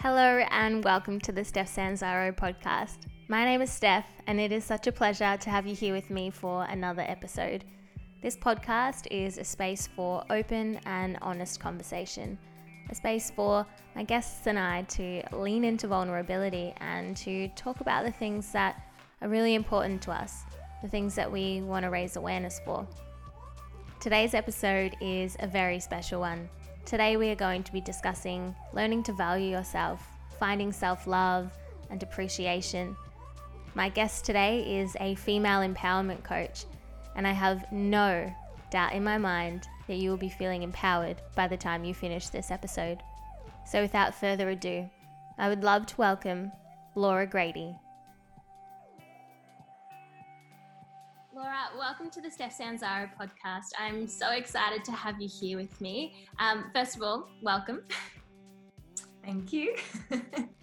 Hello and welcome to the Steph Sanzaro podcast. My name is Steph, and it is such a pleasure to have you here with me for another episode. This podcast is a space for open and honest conversation, a space for my guests and I to lean into vulnerability and to talk about the things that are really important to us, the things that we want to raise awareness for. Today's episode is a very special one. Today, we are going to be discussing learning to value yourself, finding self love, and appreciation. My guest today is a female empowerment coach, and I have no doubt in my mind that you will be feeling empowered by the time you finish this episode. So, without further ado, I would love to welcome Laura Grady. Laura, welcome to the Steph Sanzaro podcast. I'm so excited to have you here with me. Um, first of all, welcome. Thank you.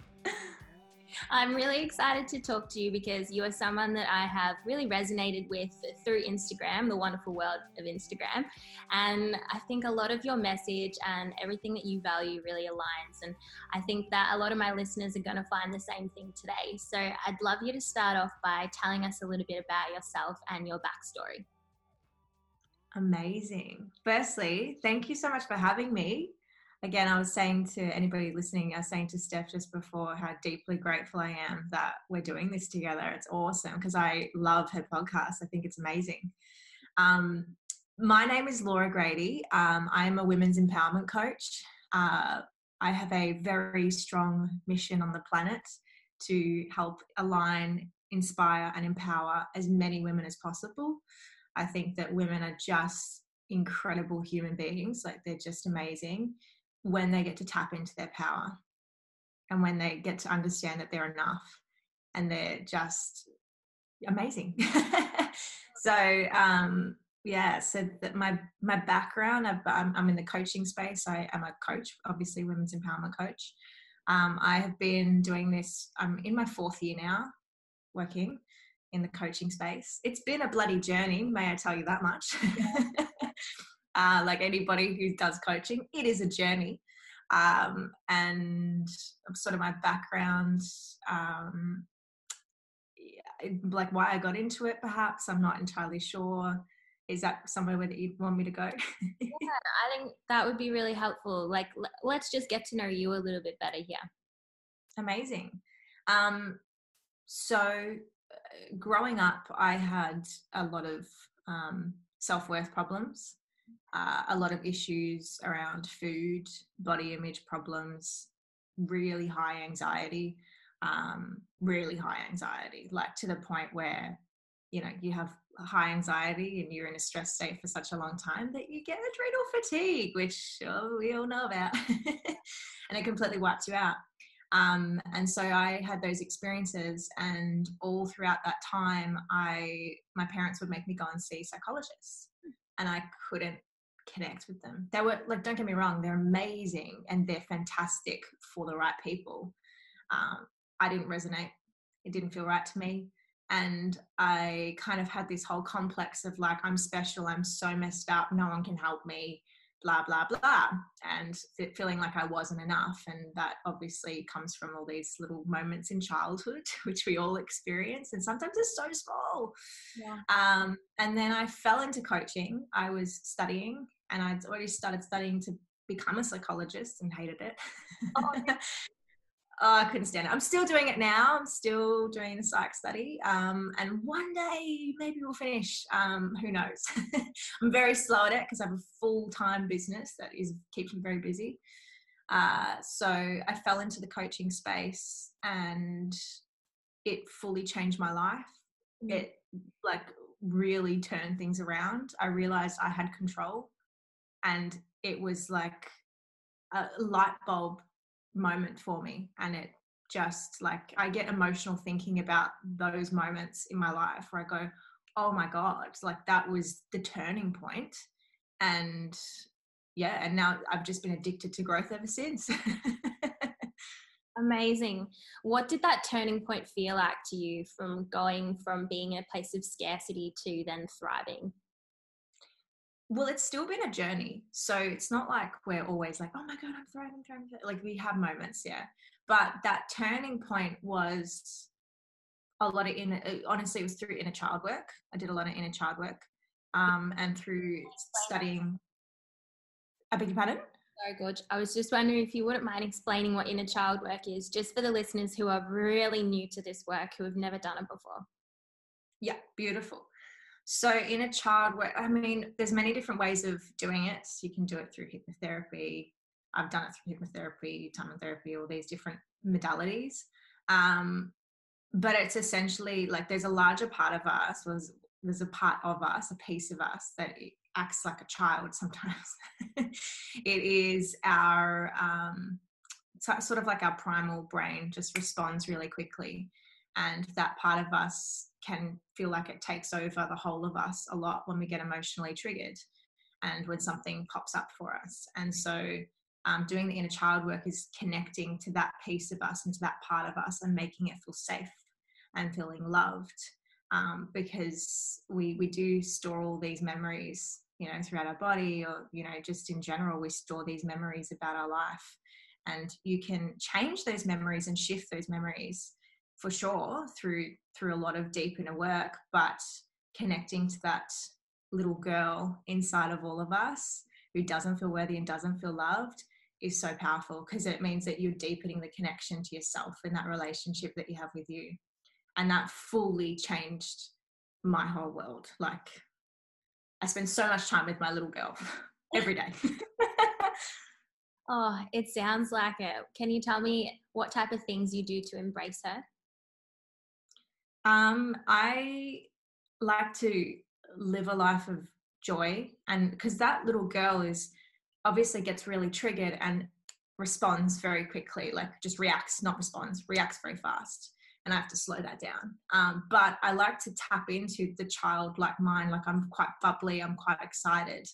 I'm really excited to talk to you because you are someone that I have really resonated with through Instagram, the wonderful world of Instagram. And I think a lot of your message and everything that you value really aligns. And I think that a lot of my listeners are going to find the same thing today. So I'd love you to start off by telling us a little bit about yourself and your backstory. Amazing. Firstly, thank you so much for having me again, I was saying to anybody listening, I was saying to Steph just before how deeply grateful I am that we're doing this together. It's awesome because I love her podcast. I think it's amazing. Um, my name is Laura Grady. Um, I am a women's empowerment coach. Uh, I have a very strong mission on the planet to help align, inspire, and empower as many women as possible. I think that women are just incredible human beings, like they're just amazing when they get to tap into their power and when they get to understand that they're enough and they're just amazing. so um, yeah, so that my my background, i am in the coaching space. I am a coach, obviously women's empowerment coach. Um, I have been doing this. I'm in my fourth year now, working in the coaching space. It's been a bloody journey, may I tell you that much. uh, like anybody who does coaching, it is a journey. Um, and sort of my background, um, like why I got into it, perhaps I'm not entirely sure. Is that somewhere where you'd want me to go? yeah, I think that would be really helpful. Like, let's just get to know you a little bit better here. Amazing. Um, so, uh, growing up, I had a lot of um, self worth problems uh, a lot of issues around food, body image problems, really high anxiety, um, really high anxiety, like to the point where, you know, you have high anxiety and you're in a stress state for such a long time that you get adrenal fatigue, which oh, we all know about, and it completely wipes you out. Um, and so I had those experiences, and all throughout that time, I my parents would make me go and see psychologists, and I couldn't connect with them. They were like, don't get me wrong, they're amazing and they're fantastic for the right people. Um, I didn't resonate. It didn't feel right to me. And I kind of had this whole complex of like, I'm special, I'm so messed up, no one can help me, blah, blah, blah. And feeling like I wasn't enough. And that obviously comes from all these little moments in childhood, which we all experience. And sometimes it's so small. Yeah. Um, and then I fell into coaching. I was studying and I'd already started studying to become a psychologist and hated it. Oh, oh, I couldn't stand it. I'm still doing it now. I'm still doing the psych study. Um, and one day maybe we'll finish. Um, who knows? I'm very slow at it because I have a full time business that is keeps me very busy. Uh, so I fell into the coaching space and it fully changed my life. Mm. It like really turned things around. I realized I had control and it was like a light bulb moment for me and it just like i get emotional thinking about those moments in my life where i go oh my god like that was the turning point and yeah and now i've just been addicted to growth ever since. Amazing. What did that turning point feel like to you from going from being a place of scarcity to then thriving well, it's still been a journey. So it's not like we're always like, oh my God, I'm thriving, thriving. Like we have moments, yeah. but that turning point was a lot of inner uh, honestly it was through inner child work i did a lot of inner child work um, and through studying i beg your pardon Sorry, Gorge. I was just wondering if you wouldn't mind explaining what inner child work is, just for the listeners who are really new to this work, who have never done it before. Yeah, beautiful. So inner child I mean, there's many different ways of doing it. You can do it through hypnotherapy. I've done it through hypnotherapy, time therapy, all these different modalities. Um, but it's essentially like there's a larger part of us was there's a part of us a piece of us that acts like a child sometimes it is our um, sort of like our primal brain just responds really quickly and that part of us can feel like it takes over the whole of us a lot when we get emotionally triggered and when something pops up for us. And so um, doing the inner child work is connecting to that piece of us and to that part of us and making it feel safe and feeling loved um, because we we do store all these memories you know throughout our body or you know just in general we store these memories about our life. And you can change those memories and shift those memories for sure through through a lot of deep inner work but connecting to that little girl inside of all of us who doesn't feel worthy and doesn't feel loved is so powerful because it means that you're deepening the connection to yourself in that relationship that you have with you. And that fully changed my whole world. Like i spend so much time with my little girl every day. Oh it sounds like it. Can you tell me what type of things you do to embrace her um i like to live a life of joy and because that little girl is obviously gets really triggered and responds very quickly like just reacts not responds reacts very fast and I have to slow that down. Um, but I like to tap into the childlike mind. Like I'm quite bubbly, I'm quite excited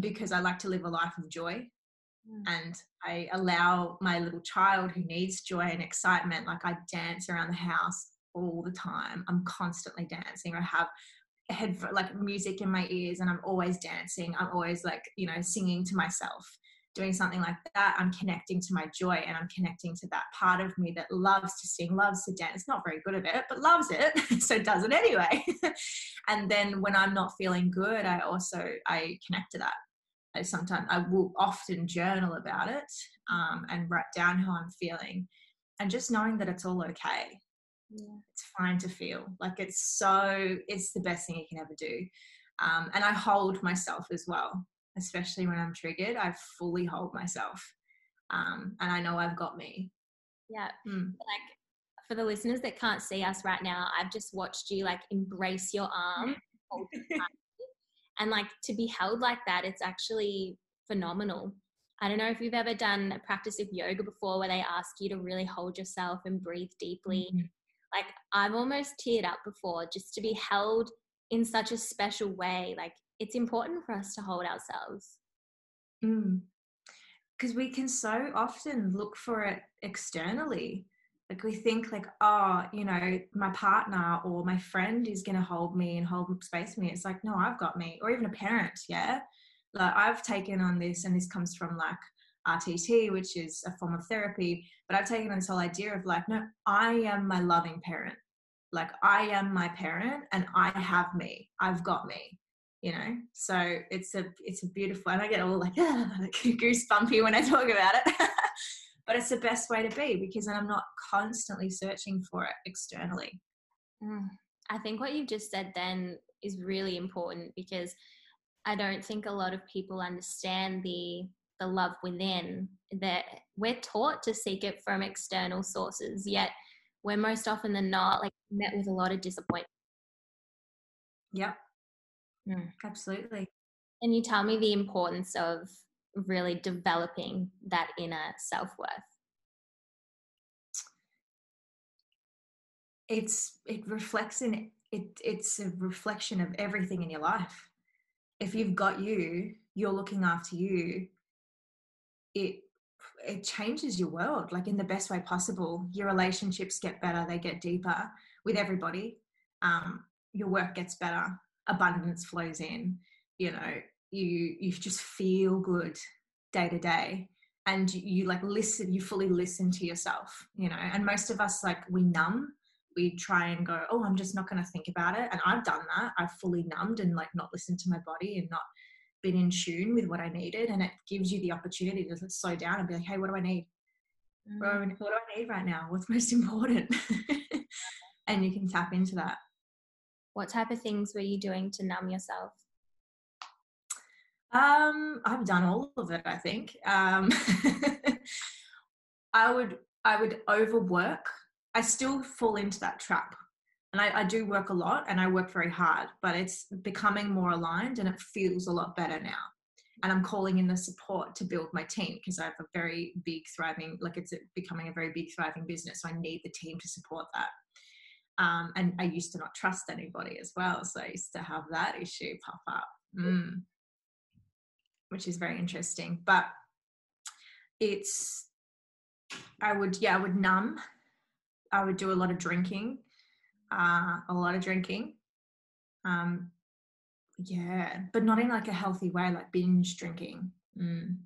because I like to live a life of joy. Mm. And I allow my little child who needs joy and excitement, like I dance around the house all the time. I'm constantly dancing. I have head like music in my ears and I'm always dancing. I'm always like, you know, singing to myself doing something like that, I'm connecting to my joy and I'm connecting to that part of me that loves to sing, loves to dance, not very good at it, but loves it, so does it anyway. and then when I'm not feeling good, I also I connect to that. I sometimes I will often journal about it um, and write down how I'm feeling, and just knowing that it's all okay. Yeah. It's fine to feel like it's so. It's the best thing you can ever do. Um, and I hold myself as well especially when I'm triggered, I fully hold myself. Um, and I know I've got me. Yeah. Mm. Like for the listeners that can't see us right now, I've just watched you like embrace your arm. and like to be held like that, it's actually phenomenal. I don't know if you've ever done a practice of yoga before where they ask you to really hold yourself and breathe deeply. Mm-hmm. Like I've almost teared up before just to be held in such a special way. Like it's important for us to hold ourselves. Because mm. we can so often look for it externally. Like we think like, oh, you know, my partner or my friend is going to hold me and hold space for me. It's like, no, I've got me. Or even a parent, yeah. Like I've taken on this, and this comes from like RTT, which is a form of therapy. But I've taken on this whole idea of like, no, I am my loving parent. Like I am my parent, and I have me. I've got me you know so it's a it's a beautiful and i get all like goosebumpy when i talk about it but it's the best way to be because then i'm not constantly searching for it externally mm. i think what you've just said then is really important because i don't think a lot of people understand the the love within that we're taught to seek it from external sources yet we're most often than not like met with a lot of disappointment yep Mm, absolutely. Can you tell me the importance of really developing that inner self worth? It's it reflects in it. It's a reflection of everything in your life. If you've got you, you're looking after you. It it changes your world like in the best way possible. Your relationships get better. They get deeper with everybody. Um, your work gets better abundance flows in you know you you just feel good day to day and you like listen you fully listen to yourself you know and most of us like we numb we try and go oh i'm just not going to think about it and i've done that i've fully numbed and like not listened to my body and not been in tune with what i needed and it gives you the opportunity to slow down and be like hey what do i need mm. what, do I, what do i need right now what's most important and you can tap into that what type of things were you doing to numb yourself um, I've done all of it. I think. Um, I would I would overwork. I still fall into that trap, and I, I do work a lot, and I work very hard. But it's becoming more aligned, and it feels a lot better now. And I'm calling in the support to build my team because I have a very big thriving, like it's becoming a very big thriving business. So I need the team to support that. Um, and I used to not trust anybody as well. So I used to have that issue pop up. Mm which is very interesting. But it's, I would, yeah, I would numb. I would do a lot of drinking, uh, a lot of drinking. Um, yeah, but not in like a healthy way, like binge drinking. Mm.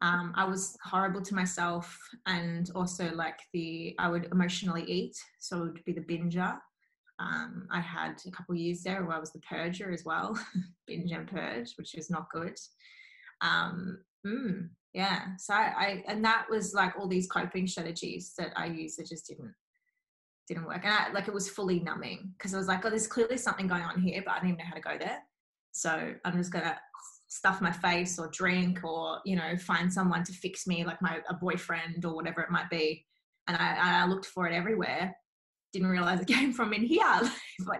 Um, I was horrible to myself, and also like the I would emotionally eat, so it would be the binger. Um, I had a couple years there where I was the purger as well, binge and purge, which is not good. Um, mm, yeah, so I, I, and that was like all these coping strategies that I used that just didn't didn't work, and I, like it was fully numbing because I was like, oh, there's clearly something going on here, but I don't even know how to go there. So I'm just gonna stuff my face or drink or you know find someone to fix me like my a boyfriend or whatever it might be and I, I looked for it everywhere didn't realize it came from in here. I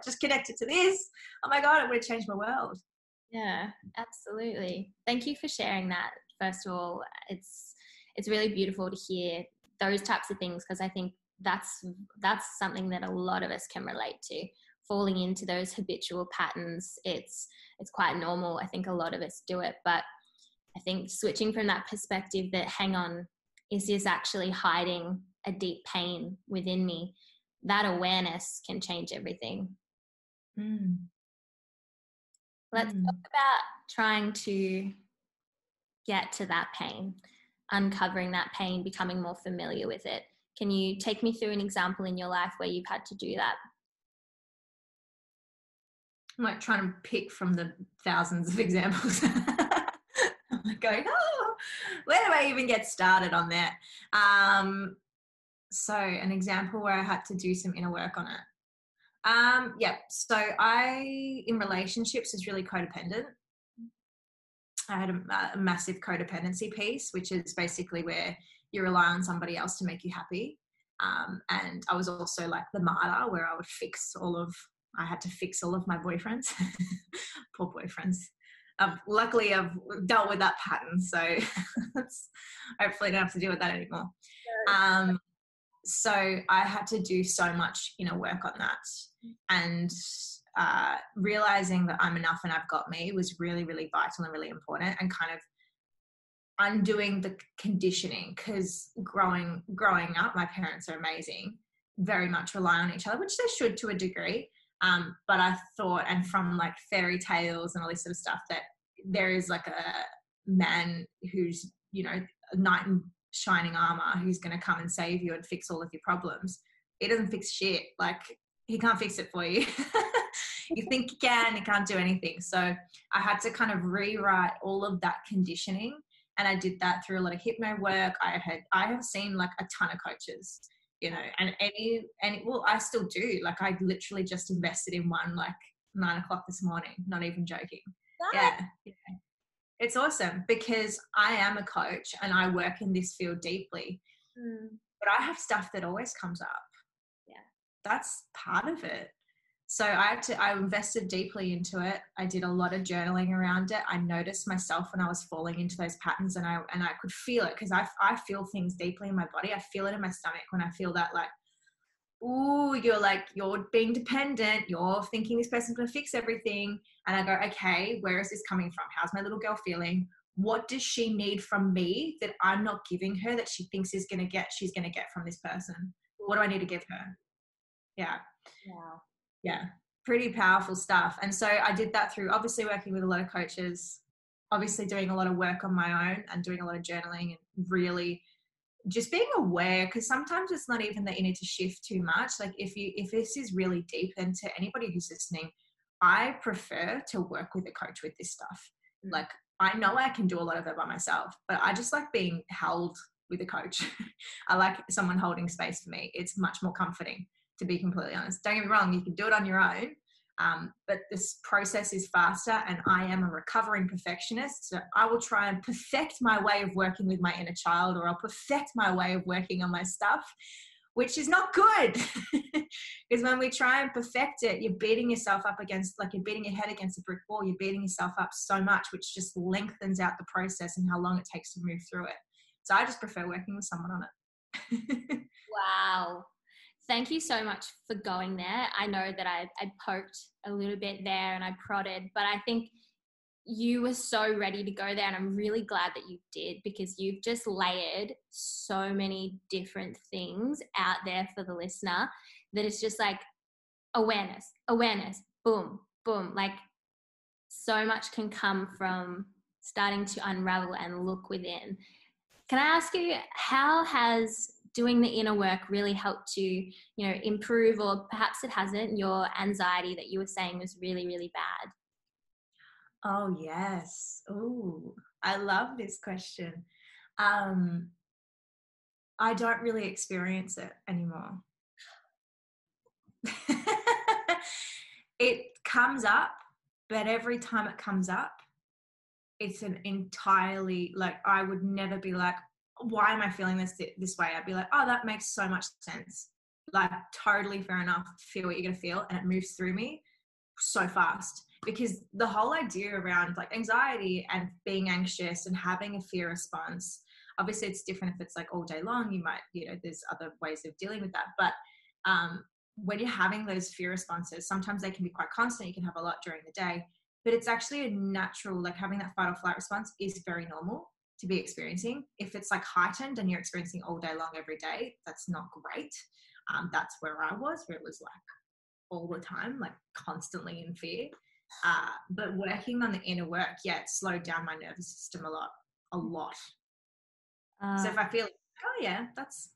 just connected to this, oh my God, it would have changed my world. Yeah, absolutely. Thank you for sharing that. First of all, it's it's really beautiful to hear those types of things because I think that's that's something that a lot of us can relate to. Falling into those habitual patterns, it's it's quite normal. I think a lot of us do it, but I think switching from that perspective that hang on, is this actually hiding a deep pain within me? that awareness can change everything. Mm. Let's mm. talk about trying to get to that pain, uncovering that pain, becoming more familiar with it. Can you take me through an example in your life where you've had to do that? I'm like trying to pick from the thousands of examples. I'm like going, oh, where do I even get started on that? Um, so an example where I had to do some inner work on it. Um, yeah, so I in relationships is really codependent. I had a, a, massive codependency piece, which is basically where you rely on somebody else to make you happy. Um, and I was also like the martyr, where I would fix all of. I had to fix all of my boyfriends, poor boyfriends. Um, luckily, I've dealt with that pattern, so hopefully, I don't have to deal with that anymore. Um, so I had to do so much inner work on that. And uh, realizing that I'm enough and I've got me was really, really vital and really important and kind of undoing the conditioning because growing growing up my parents are amazing very much rely on each other which they should to a degree um, but i thought and from like fairy tales and all this sort of stuff that there is like a man who's you know a knight in shining armor who's going to come and save you and fix all of your problems. He doesn't fix shit. Like he can't fix it for you. you think you can, he can't do anything. So I had to kind of rewrite all of that conditioning. And I did that through a lot of hypno work. I had I have seen like a ton of coaches, you know, and any and well, I still do. Like I literally just invested in one like nine o'clock this morning, not even joking. Yeah. yeah it's awesome because I am a coach and I work in this field deeply. Mm. But I have stuff that always comes up. Yeah. That's part of it. So I had to I invested deeply into it. I did a lot of journaling around it. I noticed myself when I was falling into those patterns and I and I could feel it because I I feel things deeply in my body. I feel it in my stomach when I feel that like ooh, you're like, you're being dependent, you're thinking this person's gonna fix everything. And I go, okay, where is this coming from? How's my little girl feeling? What does she need from me that I'm not giving her that she thinks is gonna get, she's gonna get from this person? What do I need to give her? Yeah. Wow. Yeah. Pretty powerful stuff. And so I did that through obviously working with a lot of coaches, obviously doing a lot of work on my own and doing a lot of journaling and really just being aware because sometimes it's not even that you need to shift too much like if you if this is really deep and to anybody who's listening i prefer to work with a coach with this stuff mm. like i know i can do a lot of it by myself but i just like being held with a coach i like someone holding space for me it's much more comforting to be completely honest don't get me wrong you can do it on your own um, but this process is faster, and I am a recovering perfectionist. So I will try and perfect my way of working with my inner child, or I'll perfect my way of working on my stuff, which is not good. because when we try and perfect it, you're beating yourself up against, like you're beating your head against a brick wall. You're beating yourself up so much, which just lengthens out the process and how long it takes to move through it. So I just prefer working with someone on it. wow thank you so much for going there. I know that I, I poked a little bit there and I prodded, but I think you were so ready to go there and i'm really glad that you did because you've just layered so many different things out there for the listener that it's just like awareness awareness boom boom like so much can come from starting to unravel and look within can i ask you how has doing the inner work really helped to you know improve or perhaps it hasn't your anxiety that you were saying was really really bad? Oh yes. Oh i love this question. Um i don't really experience it anymore. It comes up but every time it comes up it's an entirely like i would never be like why am I feeling this this way? I'd be like, oh, that makes so much sense. Like, totally fair enough. Feel what you're gonna feel, and it moves through me so fast because the whole idea around like anxiety and being anxious and having a fear response obviously it's different if it's like all day long you might you know there's other ways of dealing with that but um, when you're having those fear responses sometimes they can be quite constant you can have a lot during the day but it's actually a natural like having that fight or flight response is very normal to be experiencing. If it's like heightened and you're experiencing all day long every day, that's not great. Um, that's where I was, where it was like all the time, like constantly in fear. Uh, but working on the inner work, yeah, it slowed down my nervous system a lot, a lot. Uh, so if I feel, oh yeah, that's,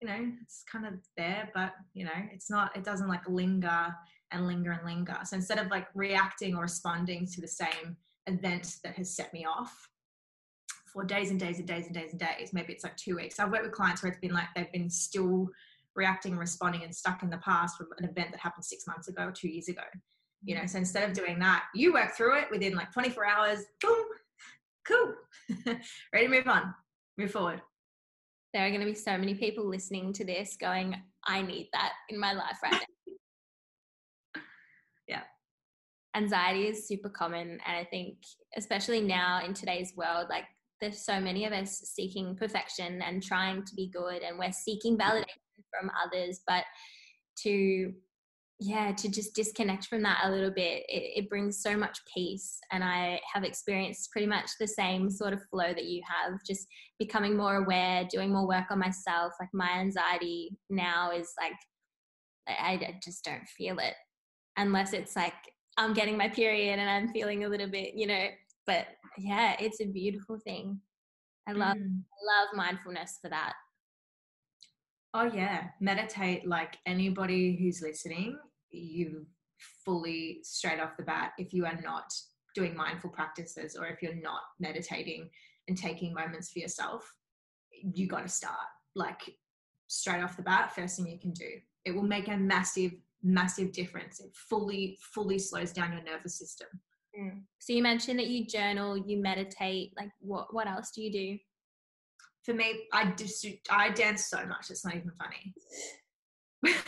you know, it's kind of there, but you know, it's not, it doesn't like linger and linger and linger. So instead of like reacting or responding to the same event that has set me off, for days and days and days and days and days. Maybe it's like two weeks. I've worked with clients where it's been like they've been still reacting, responding, and stuck in the past from an event that happened six months ago or two years ago. You know, so instead of doing that, you work through it within like 24 hours. Boom, cool, ready to move on, move forward. There are going to be so many people listening to this going, I need that in my life right now. yeah anxiety is super common and i think especially now in today's world like there's so many of us seeking perfection and trying to be good and we're seeking mm-hmm. validation from others but to yeah to just disconnect from that a little bit it, it, brings so much peace and i have experienced pretty much the same sort of flow that you have just becoming more aware doing more work on myself like my anxiety now is like I, I just don't feel it unless it's like i'm getting my period and i'm feeling a little bit you know but yeah it's a beautiful thing. I love mm. love mindfulness for that. Oh yeah meditate like anybody who's listening you fully straight off the bat if you are not doing mindful practices or if you're not meditating and taking moments for yourself you got to start like straight off the bat first thing you can do. It will make a massive massive difference. It fully fully slows down your nervous system Mm. So you mentioned that you journal, you meditate. Like, what what else do you do? For me, I just I dance so much. It's not even funny.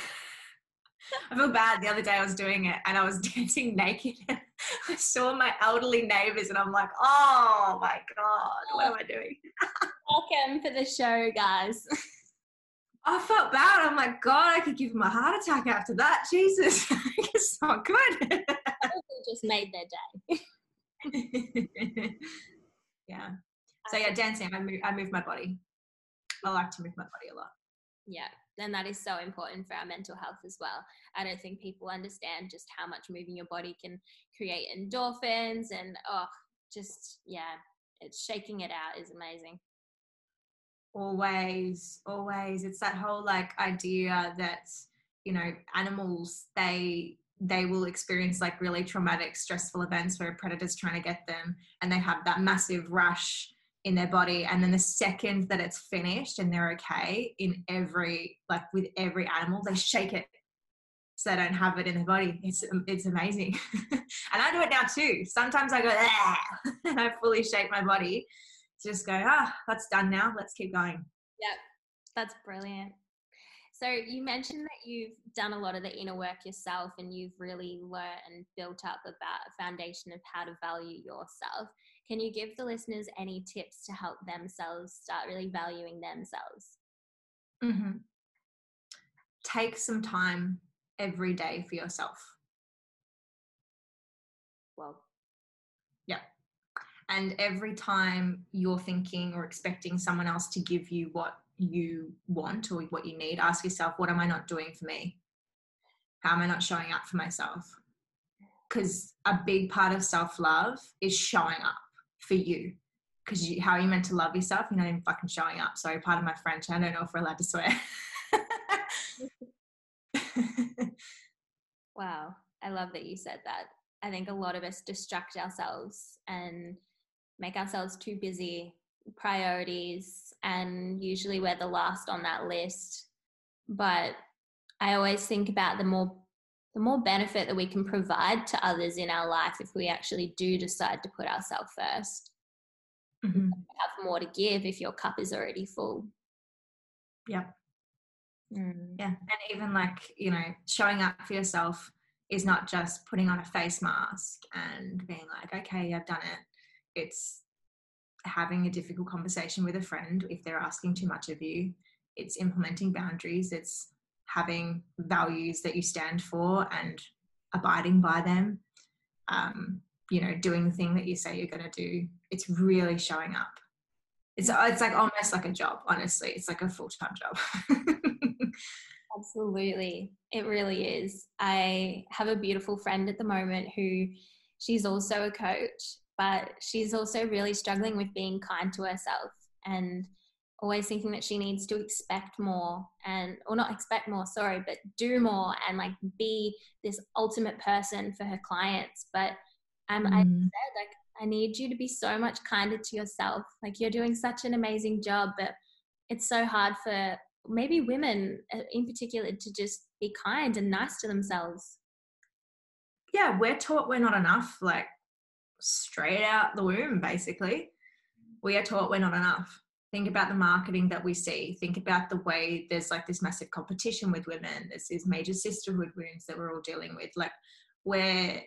I feel bad. The other day I was doing it and I was dancing naked. I saw my elderly neighbors and I'm like, oh my god, what am I doing? Welcome for the show, guys. I felt bad. I'm like, God, I could give him a heart attack after that. Jesus, it's not good just made their day. yeah. So yeah, um, dancing. I move. I move my body. I like to move my body a lot. Yeah, and that is so important for our mental health as well. I don't think people understand just how much moving your body can create endorphins and oh, just yeah, it's shaking it out is amazing. Always, always. It's that whole like idea that you know animals they they will experience like really traumatic, stressful events where a predator's trying to get them, and they have that massive rush in their body and then the second that it's finished and they're okay in every like with every animal they shake it so they don't have it in their body. It's it's amazing. And i do it now too. Sometimes i go ah, and i fully shake my body. To just go ah that's done now. Let's keep going. Yep. That's brilliant so you mentioned that you've done a lot of the inner work yourself and you've really learned and built up about a foundation of how to value yourself can you give the listeners any tips to help themselves start really valuing themselves? Mm-hmm. Take some time every day for yourself. Well, yeah. And every time you're thinking or expecting someone else to give you what you want or what you need, ask yourself, what am I not doing for me? How am I not showing up for myself? Because a big part of self love is showing up for you because you, how are you meant to love yourself? You're not even fucking showing up. Sorry, part of my French. I don't know if we're allowed to swear. wow. I love that you said that. I think a lot of us distract ourselves and make ourselves too busy, priorities, and usually we're the last on that list. But I always think about the more the more benefit that we can provide to others in our life if we actually do decide to put ourselves 1st mm-hmm. have more to give if your cup is already full yeah mm. yeah and even like you know showing up for yourself is not just putting on a face mask and being like okay i've done it it's having a difficult conversation with a friend if they're asking too much of you. It's implementing boundaries it's having values that you stand for and abiding by them. Um, you know doing the thing that you say you're going to do it's really showing up. It's it's like almost like a job honestly. It's like a full-time job. Absolutely. It really is. I have a beautiful friend at the moment who she's also a coach but she's also really struggling with being kind to herself and always thinking that she needs to expect more and or not expect more sorry but do more and like be this ultimate person for her clients. But um, mm. i said like i need you to be so much kinder to yourself. Like you're doing such an amazing job but it's so hard for maybe women uh, in particular to just be kind and nice to themselves. Yeah we're taught we're not enough like straight out the womb basically. We are taught we're not enough. Think about the marketing that we see. Think about the way there's like this massive competition with women. There's these major sisterhood wounds that we're all dealing with. Like we're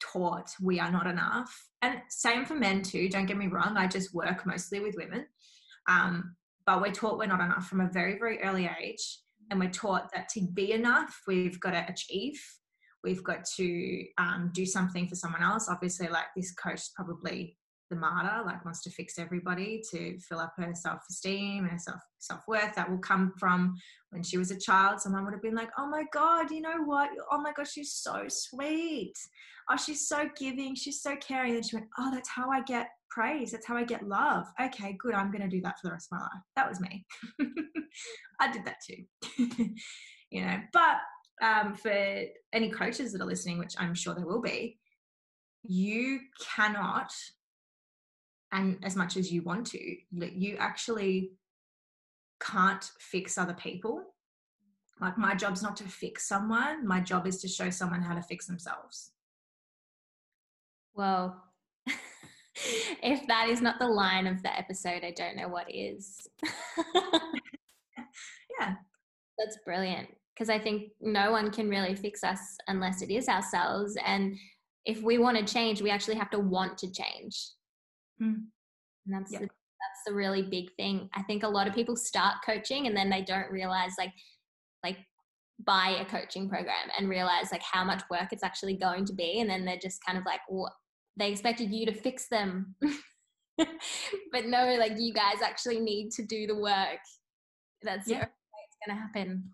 taught we are not enough. And same for men too don't get me wrong. I just work mostly with women. Um, but we're taught we're not enough from a very very early age. And we're taught that to be enough we've got to achieve we've got to um, do something for someone else obviously like this coach probably the martyr, like wants to fix everybody to fill up her self-esteem and her self self-worth. That will come from when she was a child. Someone would have been like, "Oh my god, you know what? Oh my god, she's so sweet. Oh, she's so giving. She's so caring." And she went, "Oh, that's how I get praise. That's how I get love. Okay, good. I'm going to do that for the rest of my life." That was me. I did that too. you know, but um, for any coaches that are listening, which I'm sure there will be, you cannot and as much as you want to you actually can't fix other people. Like my job's not to fix someone. My job is to show someone how to fix themselves. Well if that is not the line of the episode i don't know what is. Yeah. That's brilliant because i think no one can really fix us unless it is ourselves and if we want to change we actually have to want to change Mm. And that's yep. the, that's the really big thing. I think a lot of people start coaching and then they don't realize like like buy a coaching program and realize like how much work it's actually going to be and then they're just kind of like well, they expected you to fix them but no like you guys actually need to do the work that's yeah. it's going to happen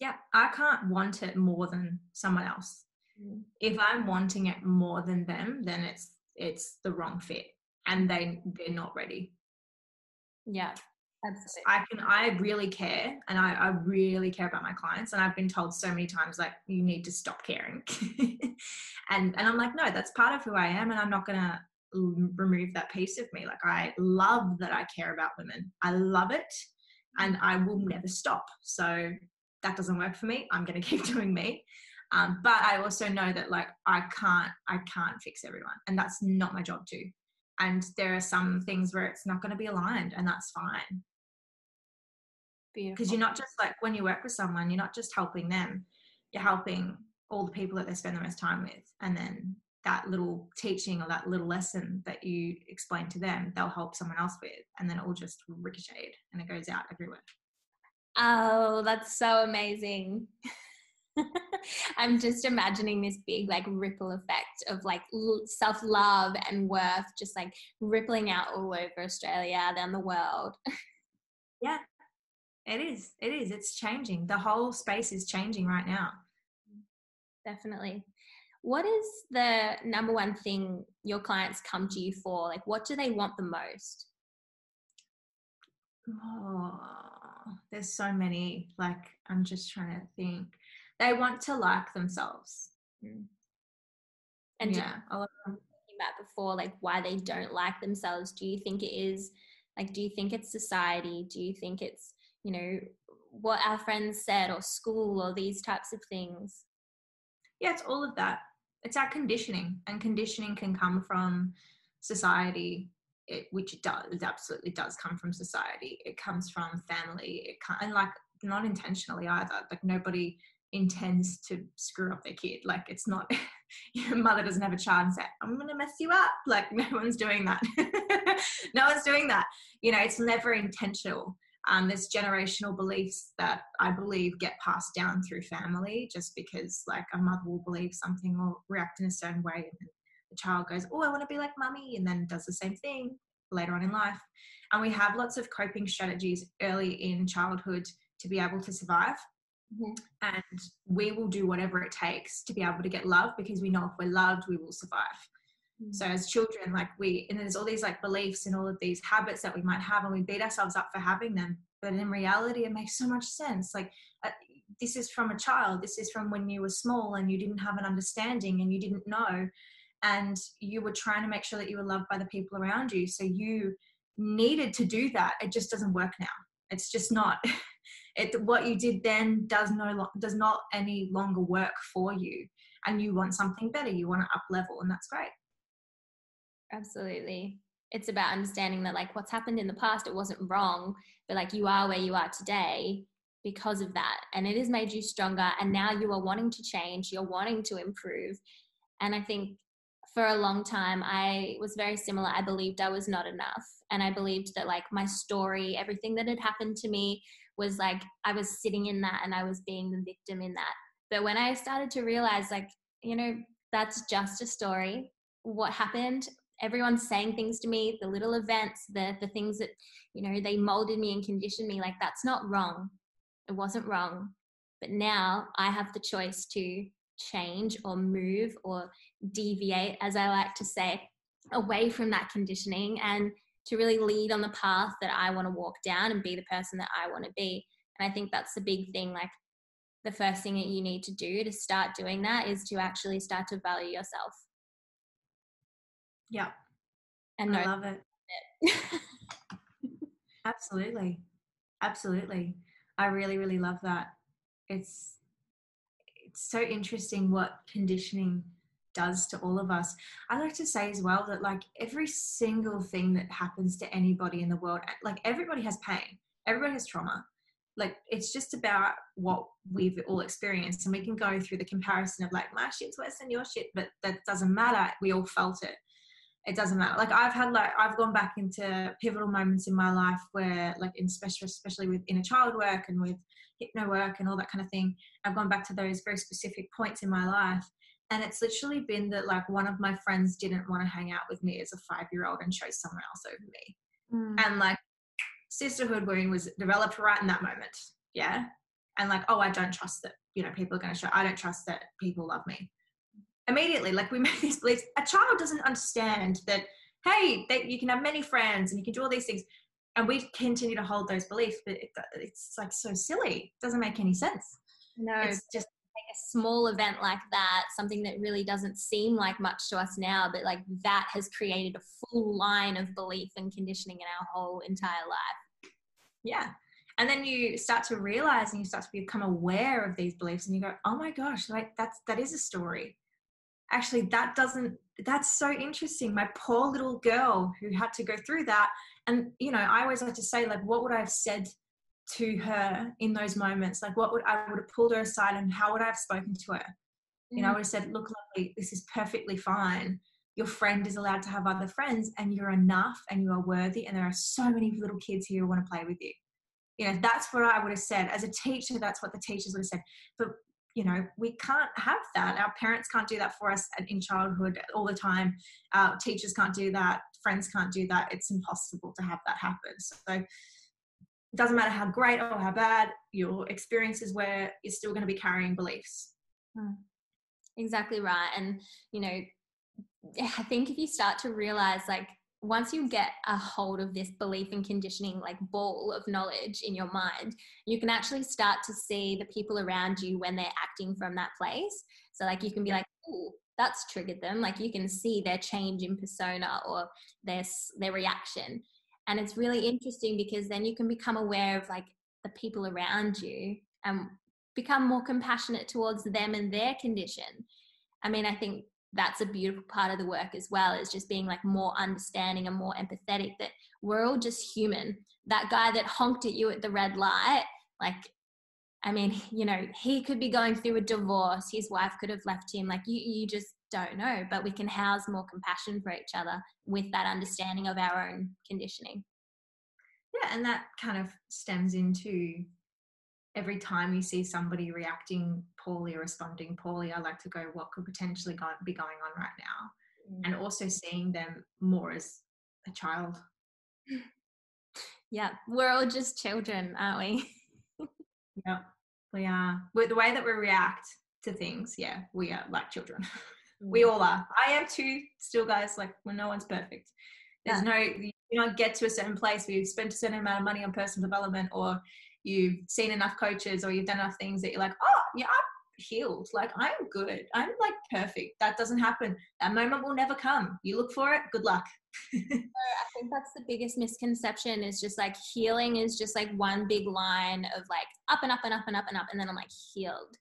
yeah i can't want it more than someone else. Mm. if i'm wanting it more than them then it's it's the wrong fit and they they're not ready. Yeah absolutely. i can i really care and I, I really care about my clients and i've been told so many times like you need to stop caring. And and i'm like no that's part of who i am and i'm not gonna remove that piece of me. Like i love that i care about women. I love it and i will never stop. So that doesn't work for me i'm going to keep doing me. Um, but i also know that like i can't i can't fix everyone and that's not my job to and there are some things where it's not going to be aligned and that's fine. Because you're not just like when you work with someone you're not just helping them. You're helping all the people that they spend the most time with and then that little teaching or that little lesson that you explain to them they'll help someone else with and then it will just ricochet and it goes out everywhere oh that's so amazing I'm just imagining this big like ripple effect of like self love and worth just like rippling out all over Australia, then the world. yeah, it is. It is. It's changing. The whole space is changing right now. Definitely. What is the number one thing your clients come to you for? Like, what do they want the most? Oh, there's so many. Like, I'm just trying to think they want to like themselves. Mm. And yeah, a lot of about before, like why they don't like themselves. Do you think it is like? Do you think it's society? Do you think it's you know what our friends said or school or these types of things? Yeah, it's all of that. It's our conditioning, and conditioning can come from society, it, which it does. It absolutely does come from society. It comes from family. It can, and like not intentionally either. Like nobody intends to screw up their kid. Like it's not your mother doesn't have a child and say, I'm gonna mess you up. Like no one's doing that. no one's doing that. You know, it's never intentional. Um, there's generational beliefs that I believe get passed down through family just because like a mother will believe something or react in a certain way and the child goes, Oh, I want to be like mummy and then does the same thing later on in life. And we have lots of coping strategies early in childhood to be able to survive Mm-hmm. And we will do whatever it takes to be able to get love because we know if we're loved, we will survive. Mm-hmm. So as children, like we, and there's all these like beliefs and all of these habits that we might have, and we beat ourselves up for having them. But in reality, it makes so much sense. Like uh, this is from a child. This is from when you were small and you didn't have an understanding and you didn't know, and you were trying to make sure that you were loved by the people around you. So you needed to do that. It just doesn't work now. It's just not. it what you did then does no does not any longer work for you and you want something better you want to up level and that's great absolutely it's about understanding that like what's happened in the past it wasn't wrong but like you are where you are today because of that and it has made you stronger and now you are wanting to change you're wanting to improve and i think for a long time i was very similar i believed i was not enough and i believed that like my story everything that had happened to me was like I was sitting in that and I was being the victim in that. But when I started to realize, like, you know, that's just a story. What happened? Everyone's saying things to me, the little events, the the things that, you know, they molded me and conditioned me. Like that's not wrong. It wasn't wrong. But now I have the choice to change or move or deviate, as I like to say, away from that conditioning and to really lead on the path that I want to walk down and be the person that I want to be. And I think that's the big thing. Like the first thing that you need to do to start doing that is to actually start to value yourself. Yeah. And I love it. it. Absolutely. Absolutely. I really, really love that. It's it's so interesting what conditioning does to all of us. I like to say as well that like every single thing that happens to anybody in the world, like everybody has pain, everybody has trauma. Like it's just about what we've all experienced, and we can go through the comparison of like my shit's worse than your shit, but that doesn't matter. We all felt it. It doesn't matter. Like I've had like I've gone back into pivotal moments in my life where like in special, especially with inner child work and with hypno work and all that kind of thing. I've gone back to those very specific points in my life and it's literally been that like one of my friends didn't want to hang out with me as a five year old and chose someone else over me. Mm. And like sisterhood wound was developed right in that moment. Yeah. And like, oh, I don't trust that, you know, people are going to show, I don't trust that people love me. immediately like we make these beliefs a child doesn't understand that hey that you can have many friends and you can do all these things and we continue to hold those beliefs but it, it's like so silly it doesn't make any sense no it's just like a small event like that something that really doesn't seem like much to us now but like that has created a full line of belief and conditioning in our whole entire life. Yeah. And then you start to realize and you start to become aware of these beliefs and you go oh my gosh like that's that is a story. Actually that doesn't that's so interesting. My poor little girl who had to go through that and you know i always like to say like what would i have said to her in those moments like what would i would have pulled her aside and how would i have spoken to her? Mm-hmm. you know i mm. would have said look lovely this is perfectly fine. Your friend is allowed to have other friends and you're enough and you are worthy and there are so many little kids here who want to play with you. You know that's what i would have said. As a teacher that's what the teachers would have said. But you know we can't have that. Our parents can't do that for us in childhood all the time. Our teachers can't do that. Friends can't do that. It's impossible to have that happen. So doesn't matter how great or how bad your experiences were you're still going to be carrying beliefs. Hmm. exactly right and you know i think if you start to realize like once you get a hold of this belief and conditioning like ball of knowledge in your mind you can actually start to see the people around you when they're acting from that place. So like you can be like oh that's triggered them. Like you can see their change in persona or their their reaction and it's really interesting because then you can become aware of like the people around you and become more compassionate towards them and their condition. I mean i think that's a beautiful part of the work as well is just being like more understanding and more empathetic that we're all just human. That guy that honked at you at the red light like i mean you know he could be going through a divorce his wife could have left him like you you just don't know but we can house more compassion for each other with that understanding of our own conditioning yeah and that kind of stems into every time you see somebody reacting poorly or responding poorly, I like to go, what could potentially go, be going on right now? Mm. And also seeing them more as a child. Yeah, we're all just children, aren't we? yeah, we are. With the way that we react to things, yeah, we are like children. Mm. we all are. I am too, still, guys. Like, when no one's perfect. There's yeah. no, you don't get to a certain place where you've spent a certain amount of money on personal development or you've seen enough coaches or you've done enough things that you're like, oh, yeah, I'm healed. Like, I'm good. I'm like perfect. That doesn't happen. That moment will never come. You look for it, good luck. I think that's the biggest misconception is just like healing is just like one big line of like up and up and up and up and up. And then I'm like healed.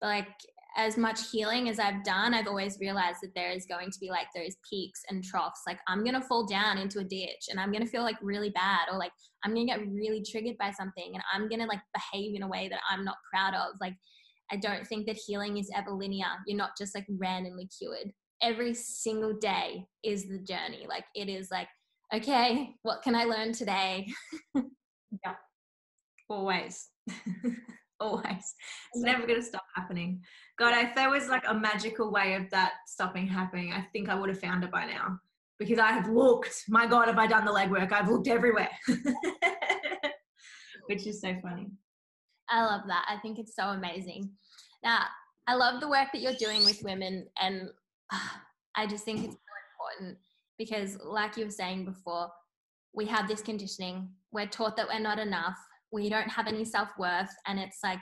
But like as much healing as I've done, I've always realized that there is going to be like those peaks and troughs. Like I'm gonna fall down into a ditch and I'm gonna feel like really bad, or like I'm gonna get really triggered by something and I'm gonna like behave in a way that I'm not proud of. Like I don't think that healing is ever linear. You're not just like randomly cured. Every single day is the journey. Like it is like, okay, what can I learn today? yeah, always. always. It's never going to stop happening. God, if there was like a magical way of that stopping happening, I think I would have found it by now because I have looked. My God, have I done the legwork? I've looked everywhere, which is so funny. I love that. I think it's so amazing. Now, I love the work that you're doing with women, and ah, I just think it's so important because, like you were saying before, we have this conditioning. We're taught that we're not enough we don't have any self-worth and it's like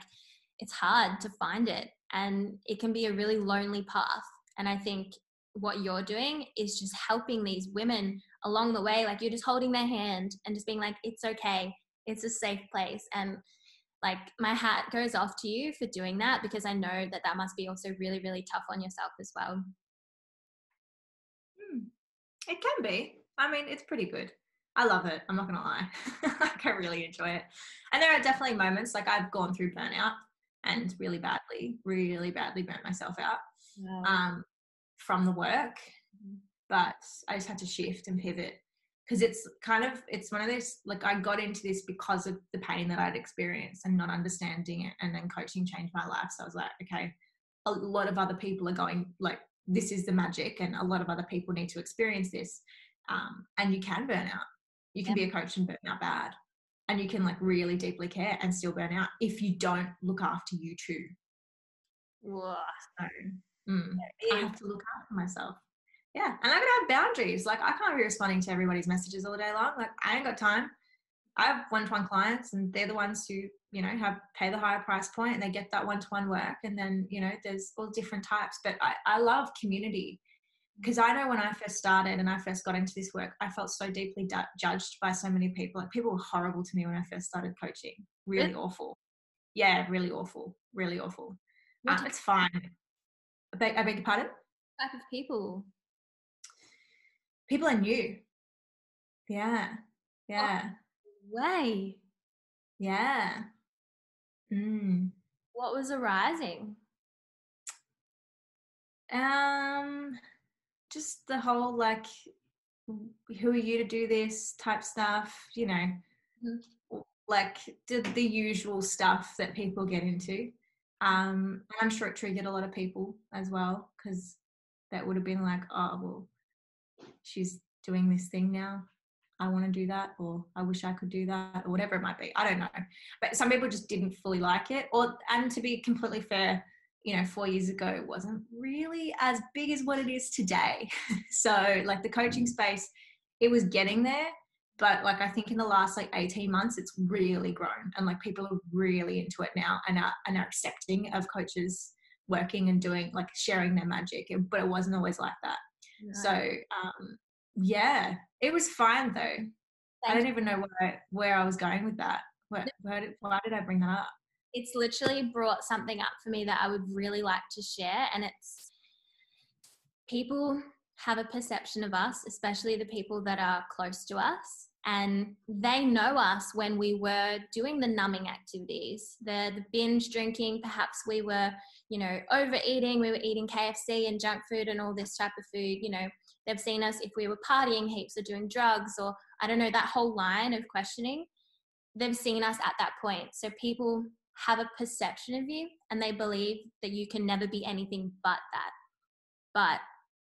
it's hard to find it and it can be a really lonely path and i think what you're doing is just helping these women along the way like you're just holding their hand and just being like it's okay it's a safe place and like my hat goes off to you for doing that because i know that that must be also really really tough on yourself as well hmm. it can be i mean it's pretty good I love it. I'm not gonna lie. like I really enjoy it. And there are definitely moments like I've gone through burnout and really badly, really badly burnt myself out um, from the work. But I just had to shift and pivot because it's kind of it's one of those like I got into this because of the pain that I'd experienced and not understanding it, and then coaching changed my life. So I was like, okay, a lot of other people are going like this is the magic, and a lot of other people need to experience this. Um, and you can burn out you can be a coach and burn out bad. And you can like really deeply care and still burn out if you don't look after you too. So, Mm. I have to look after myself. Yeah. And I've gotta have boundaries. Like I can't be responding to everybody's messages all day long. Like I ain't got time. I have one-to-one clients and they're the ones who, you know, have pay the higher price point and they get that one-to-one work. And then, you know, there's all different types. But I, I love community because I know when I first started and I first got into this work, I felt so deeply du- judged by so many people. Like people were horrible to me when I first started coaching. Really, really? awful. Yeah, really awful. Really awful. Um, it's fine. I beg, I beg your pardon? type of people? People I knew. Yeah. Yeah. Oh, way. Yeah. Mm. What was arising? Um, just the whole like, who are you to do this type stuff, you know, mm-hmm. like did the usual stuff that people get into. Um, I'm sure it triggered a lot of people as well because that would have been like, oh, well, she's doing this thing now. I want to do that, or I wish I could do that, or whatever it might be. I don't know. But some people just didn't fully like it. Or, and to be completely fair, you know, four years ago wasn't really as big as what it is today. so, like the coaching space, it was getting there, but like I think in the last like 18 months, it's really grown, and like people are really into it now and are and are accepting of coaches working and doing like sharing their magic. But it wasn't always like that. So, um, yeah, it was fine though. Thank I don't even know where where I was going with that. Where, where did, why did I bring that up? it's literally brought something up for me that I would really like to share. And it's people have a perception of us, especially the people that are close to us. And they know us when we were doing the numbing activities, the, the binge drinking. Perhaps we were, you know, overeating. We were eating KFC and junk food and all this type of food. You know, they've seen us if we were partying heaps or doing drugs or I don't know, that whole line of questioning. They've seen us at that point. So people have a perception of you and they believe that you can never be anything but that. But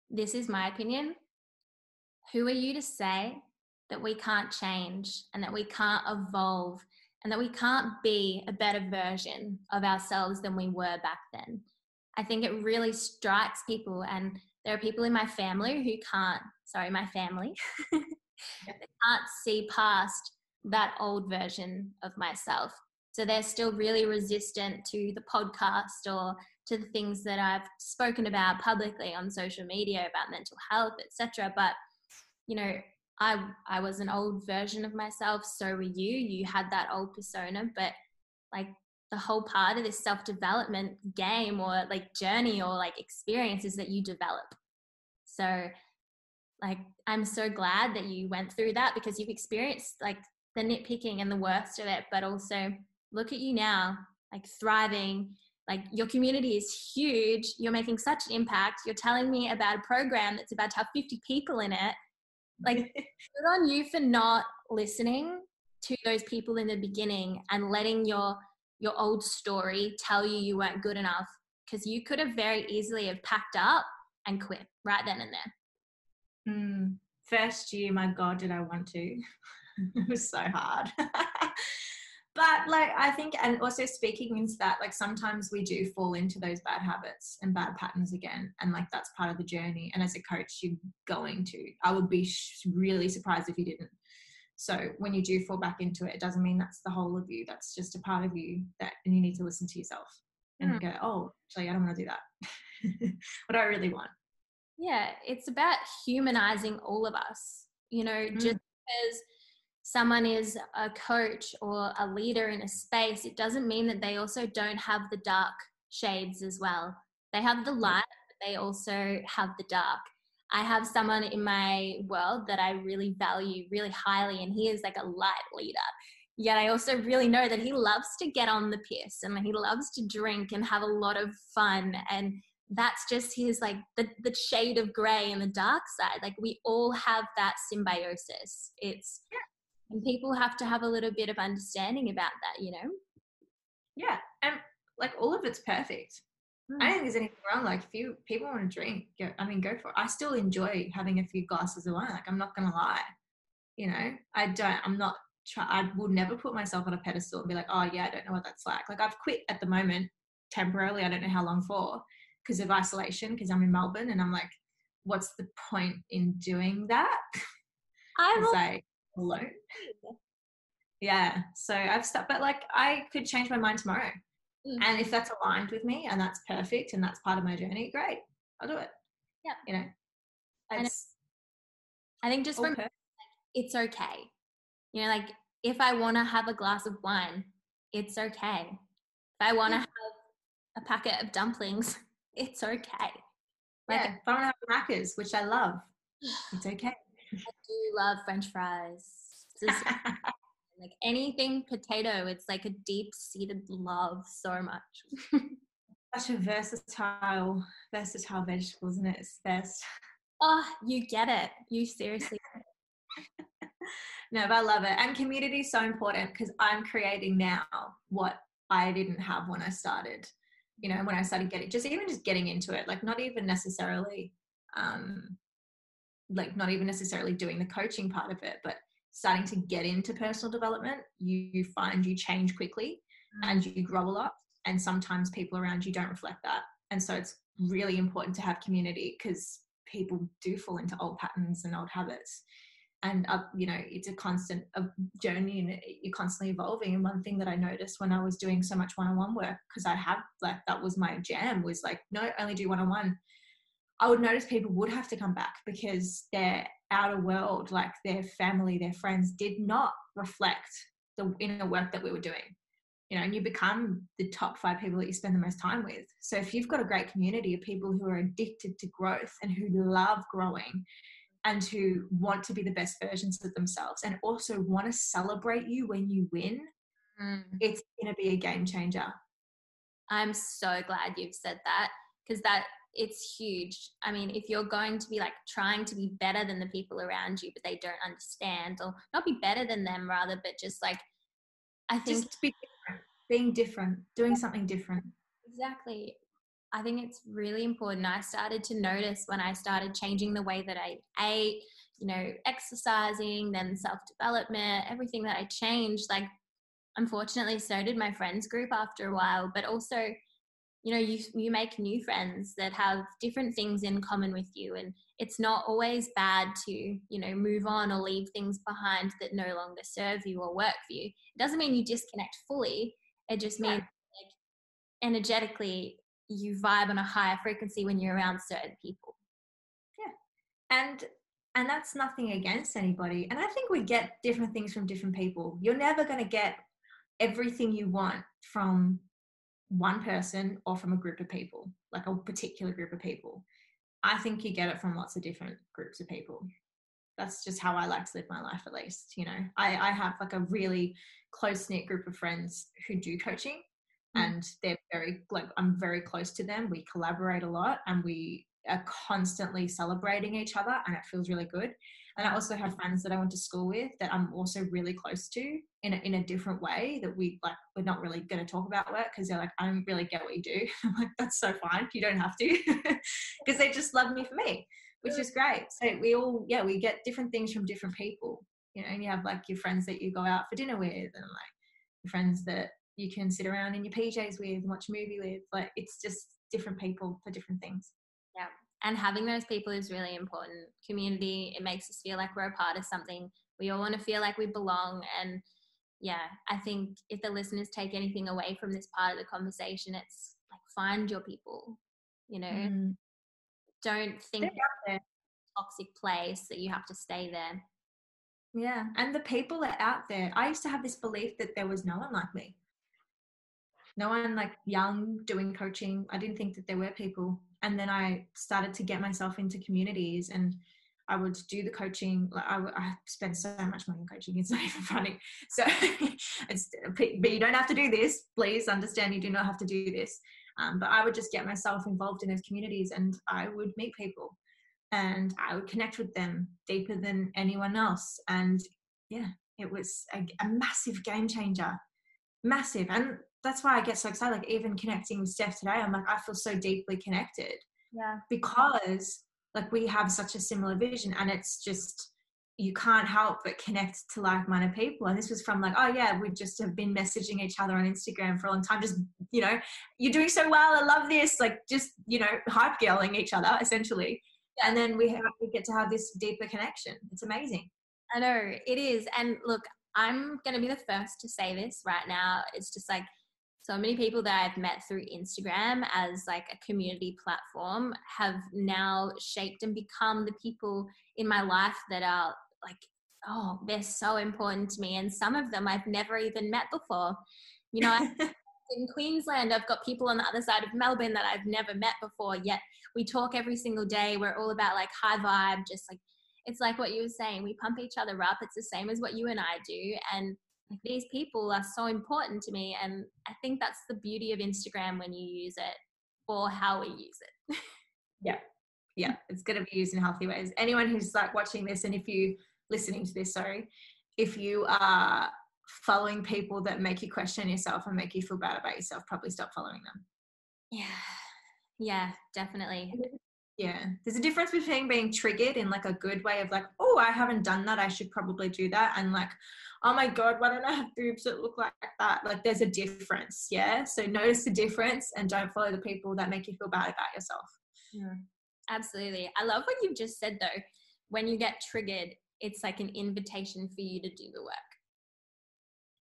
this is my opinion. Who are you to say that we can't change and that we can't evolve and that we can't be a better version of ourselves than we were back then? I think it really strikes people, and there are people in my family who can't, sorry, my family, can't see past that old version of myself so they're still really resistant to the podcast or to the things that I've spoken about publicly on social media about mental health, etc. But you know, I I was an old version of myself. So were you. You had that old persona, but like the whole part of this self development game or like journey or like experience is that you develop. So like I'm so glad that you went through that because you've experienced like the nitpicking and the worst of it, but also look at you now, like thriving. Like your community is huge. You're making such an impact. You're telling me about a program that's about to have 50 people in it. Like, good on you for not listening to those people in the beginning and letting your your old story tell you you weren't good enough because you could have very easily have packed up and quit right then and there. Mm, first year, my God, did I want to? it was so hard. but like i think and also speaking into that like sometimes we do fall into those bad habits and bad patterns again and like that's part of the journey. And as a coach you're going to i would be sh- really surprised if you didn't. So when you do fall back into it it doesn't mean that's the whole of you. That's just a part of you that and you need to listen to yourself and mm. go oh actually i don't want to do that. What do i really want? Yeah it's about humanizing all of us you know mm. just because someone is a coach or a leader in a space, it doesn't mean that they also don't have the dark shades as well. They have the light, but they also have the dark. I have someone in my world that I really value really highly, and he is like a light leader. Yet I also really know that he loves to get on the piss and he loves to drink and have a lot of fun. And that's just his like the, the shade of gray and the dark side. Like we all have that symbiosis. It's yeah and people have to have a little bit of understanding about that you know yeah and like all of it's perfect mm. i don't think there's anything wrong like if you people want to drink go, i mean go for it i still enjoy having a few glasses of wine like i'm not gonna lie you know i don't i'm not try i would never put myself on a pedestal and be like oh yeah i don't know what that's like like i've quit at the moment temporarily i don't know how long for because of isolation because I'm in Melbourne and I'm like, what's the point in doing that? I'm like alone. Yeah. So I've stopped, but like I could change my mind tomorrow. Mm. And if that's aligned with me and that's perfect and that's part of my journey, great. I'll do it. Yeah. You know, I think just from like, it's okay. You know, like if I want to have a glass of wine, it's okay. If I want to yeah. have a packet of dumplings, it's okay. Like, yeah, if I want to have crackers, which I love, it's okay. I do love French fries. like anything potato, it's like a deep seated love so much. Such a versatile, versatile vegetable, isn't it? It's best. Oh, you get it. You seriously no, but I love it. And community is so important because I'm creating now what I didn't have when I started. You know, when I started getting just even just getting into it, like not even necessarily um like not even necessarily doing the coaching part of it, but starting to get into personal development, you, you find you change quickly mm. and you grow a lot. And sometimes people around you don't reflect that. And so it's really important to have community because people do fall into old patterns and old habits and uh, you know it's a constant a journey and you're constantly evolving and one thing that i noticed when i was doing so much one-on-one work because i have like that was my jam was like no only do one-on-one i would notice people would have to come back because their outer world like their family their friends did not reflect the inner work that we were doing you know and you become the top five people that you spend the most time with so if you've got a great community of people who are addicted to growth and who love growing and who want to be the best versions of themselves and also want to celebrate you when you win, mm. it's going to be a game changer. I'm so glad you've said that because that it's huge. I mean, if you're going to be like trying to be better than the people around you, but they don't understand, or not be better than them, rather, but just like, I think just be different, being different, doing something different. Exactly. I think it's really important. I started to notice when I started changing the way that I ate, you know, exercising, then self development, everything that I changed. Like, unfortunately, so did my friends group after a while, but also, you know, you, you make new friends that have different things in common with you. And it's not always bad to, you know, move on or leave things behind that no longer serve you or work for you. It doesn't mean you disconnect fully. It just means like, energetically you vibe on a higher frequency when you're around certain people. Yeah. And and that's nothing against anybody. And I think we get different things from different people. You're never going to get everything you want from one person or from a group of people, like a particular group of people. I think you get it from lots of different groups of people. That's just how I like to live my life, at least. You know, I, I have like a really close knit group of friends who do coaching Mm. and they're very like i'm very close to them we collaborate a lot and we are constantly celebrating each other and it feels really good and i also have friends that i went to school with that i'm also really close to in a, in a different way that we like we're not really going to talk about work because they're like i don't really get what you do i'm like that's so fine you don't have to because they just love me for me which is great so we all yeah we get different things from different people you know and you have like your friends that you go out for dinner with and like your friends that you can sit around in your PJs with and watch a movie with. Like it's just different people for different things. And having those people is really important. Community, it makes us feel like we're a part of something. We all want to feel like we belong. And yeah, I think if the listeners take anything away from this part of the conversation, it's like find your people, you know, mm. don't think toxic place that you have to stay there. Yeah. And the people are out there. I used to have this belief that there was no one like me no one like young doing coaching. I didn't think that there were people. And then I started to get myself into communities and I would do the coaching. Like I, would, I spend so much money on coaching; it's not even funny. So, but you don't have to do this. Please understand, you do not have to do this. Um, but I would just get myself involved in those communities, and I would meet people, and I would connect with them deeper than anyone else. And yeah, it was a, a massive game changer, massive. And that's why I get so excited. Like even connecting with Steph today, I'm like, I feel so deeply connected. Yeah. Because like we have such a similar vision and it's just you can't help but connect to like-minded people and this was from like oh yeah we just have been messaging each other on instagram for a long time just you know you're doing so well i love this like just you know hype girling each other essentially and then we have we get to have this deeper connection it's amazing i know it is and look i'm going to be the first to say this right now it's just like so many people that I've met through Instagram as like a community platform have now shaped and become the people in my life that are like, oh, they're so important to me. And some of them I've never even met before. You know, in Queensland, I've got people on the other side of Melbourne that I've never met before, yet we talk every single day. We're all about like high vibe, just like it's like what you were saying. We pump each other up. It's the same as what you and I do. And these people are so important to me. And I think that's the beauty of Instagram when you use it for how we use it. yeah. Yeah. It's going to be used in healthy ways. Anyone who's like watching this, and if you listening to this, sorry, if you are following people that make you question yourself and make you feel bad about yourself, probably stop following them. Yeah. Yeah, definitely. Yeah. There's a difference between being triggered in like a good way of like, oh, I haven't done that. I should probably do that. And like, oh my God, why don't I have boobs that look like that? Like there's a difference. Yeah. So notice the difference and don't follow the people that make you feel bad about yourself. Yeah. Absolutely. I love what you've just said though. When you get triggered, it's like an invitation for you to do the work.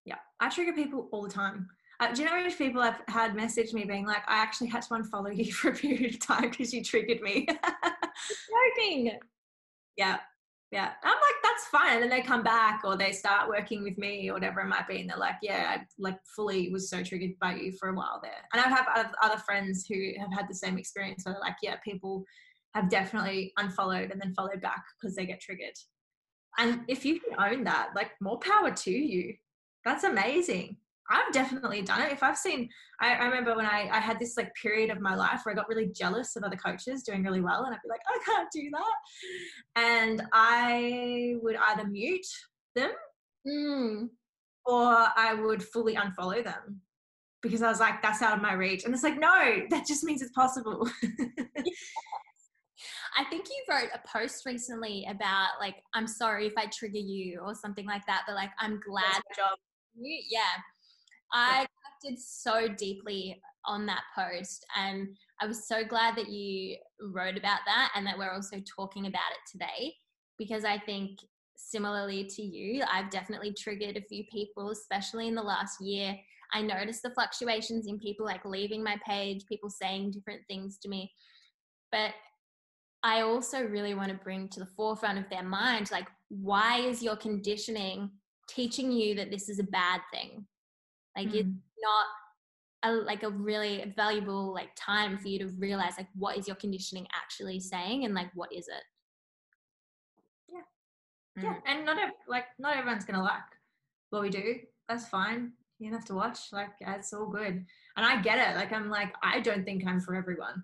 Yeah. I trigger people all the time. Uh, do you know how many people I've had message me being like, I actually had to unfollow you for a period of time because you triggered me? Joking. Yeah. Yeah. I'm like, that's fine. And then they come back or they start working with me or whatever it might be. And they're like, yeah, I like fully was so triggered by you for a while there. And I have other friends who have had the same experience where they're like, yeah, people have definitely unfollowed and then followed back because they get triggered. And if you can own that, like more power to you. That's amazing. I've definitely done it. If I've seen, I, I, remember when I, I had this like period of my life where I got really jealous of other coaches doing really well, and I'd be like, I can't do that, and I would either mute them, mm. or I would fully unfollow them because I was like, that's out of my reach, and it's like, no, that just means it's possible. I think you wrote a post recently about like, I'm sorry if I trigger you or something like that, but like, I'm glad. You, yeah I connected so deeply on that post and I was so glad that you wrote about that and that we're also talking about it today because I think similarly to you, I've definitely triggered a few people, especially in the last year. I noticed the fluctuations in people like leaving my page, people saying different things to me. But I also really want to bring to the forefront of their mind like, why is your conditioning teaching you that this is a bad thing? Like mm. it's not a, like a really valuable like time for you to realize like what is your conditioning actually saying and like what is it. Yeah. Mm. Yeah, and not like not everyone's gonna like what we do. That's fine. You don't have to watch. Like it's all good. And I get it. Like I'm like I don't think I'm for everyone.